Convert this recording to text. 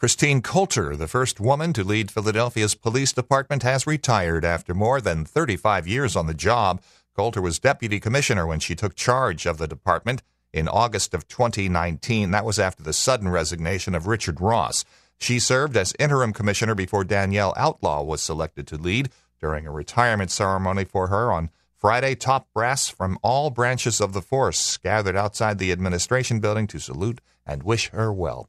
Christine Coulter, the first woman to lead Philadelphia's police department, has retired after more than 35 years on the job. Coulter was deputy commissioner when she took charge of the department in August of 2019. That was after the sudden resignation of Richard Ross. She served as interim commissioner before Danielle Outlaw was selected to lead during a retirement ceremony for her on Friday. Top brass from all branches of the force gathered outside the administration building to salute and wish her well.